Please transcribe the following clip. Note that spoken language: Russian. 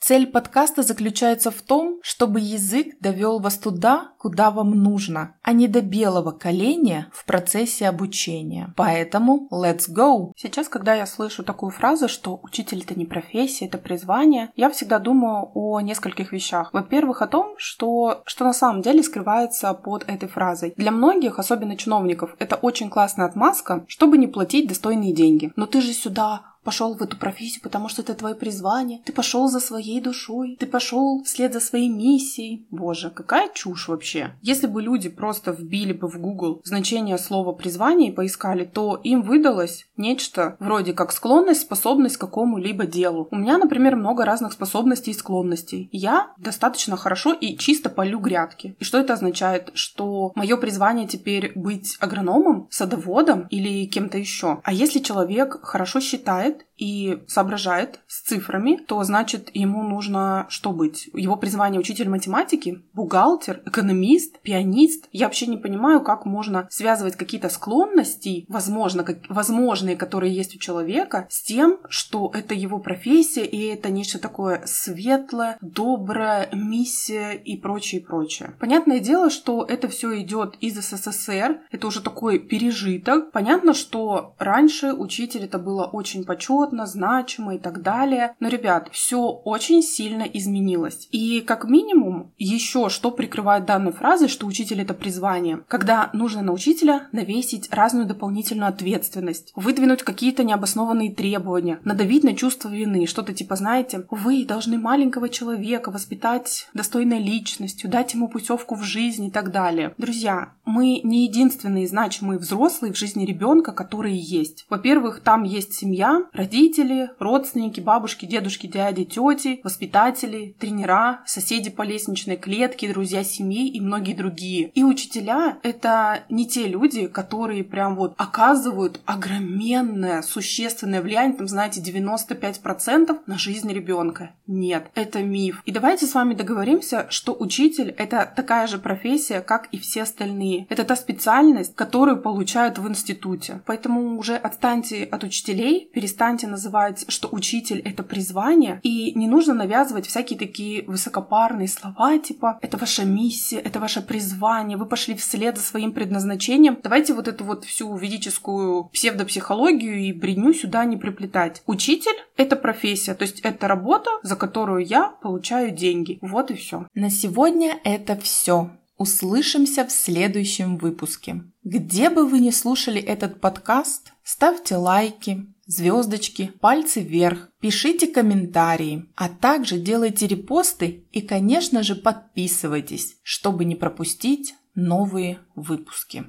Цель подкаста заключается в том, чтобы язык довел вас туда, куда вам нужно, а не до белого коленя в процессе обучения. Поэтому let's go! Сейчас, когда я слышу такую фразу, что учитель это не профессия, это призвание, я всегда думаю о нескольких вещах. Во-первых, о том, что, что на самом деле скрывается под этой фразой. Для многих, особенно чиновников, это очень классная отмазка, чтобы не платить достойные деньги. Но ты же сюда пошел в эту профессию, потому что это твое призвание, ты пошел за своей душой, ты пошел вслед за своей миссией. Боже, какая чушь вообще. Если бы люди просто вбили бы в Google значение слова призвание и поискали, то им выдалось нечто вроде как склонность, способность к какому-либо делу. У меня, например, много разных способностей и склонностей. Я достаточно хорошо и чисто полю грядки. И что это означает? Что мое призвание теперь быть агрономом, садоводом или кем-то еще. А если человек хорошо считает, и соображает с цифрами, то значит ему нужно что быть? Его призвание учитель математики, бухгалтер, экономист, пианист. Я вообще не понимаю, как можно связывать какие-то склонности, возможно, как, возможные, которые есть у человека, с тем, что это его профессия и это нечто такое светлое, доброе, миссия и прочее, прочее. Понятное дело, что это все идет из СССР, это уже такой пережиток. Понятно, что раньше учитель это было очень почетно, почетно, значимо и так далее. Но, ребят, все очень сильно изменилось. И как минимум еще что прикрывает данной фразой, что учитель это призвание, когда нужно на учителя навесить разную дополнительную ответственность, выдвинуть какие-то необоснованные требования, надавить на чувство вины, что-то типа, знаете, вы должны маленького человека воспитать достойной личностью, дать ему путевку в жизнь и так далее. Друзья, мы не единственные значимые взрослые в жизни ребенка, которые есть. Во-первых, там есть семья, родители, родственники, бабушки, дедушки, дяди, тети, воспитатели, тренера, соседи по лестничной клетке, друзья семьи и многие другие. И учителя — это не те люди, которые прям вот оказывают огроменное, существенное влияние, там, знаете, 95% на жизнь ребенка. Нет, это миф. И давайте с вами договоримся, что учитель — это такая же профессия, как и все остальные. Это та специальность, которую получают в институте. Поэтому уже отстаньте от учителей, перестаньте называть, что учитель — это призвание, и не нужно навязывать всякие такие высокопарные слова, типа «это ваша миссия», «это ваше призвание», «вы пошли вслед за своим предназначением». Давайте вот эту вот всю ведическую псевдопсихологию и бредню сюда не приплетать. Учитель — это профессия, то есть это работа, за которую я получаю деньги. Вот и все. На сегодня это все. Услышимся в следующем выпуске. Где бы вы ни слушали этот подкаст, ставьте лайки, звездочки, пальцы вверх, пишите комментарии, а также делайте репосты и, конечно же, подписывайтесь, чтобы не пропустить новые выпуски.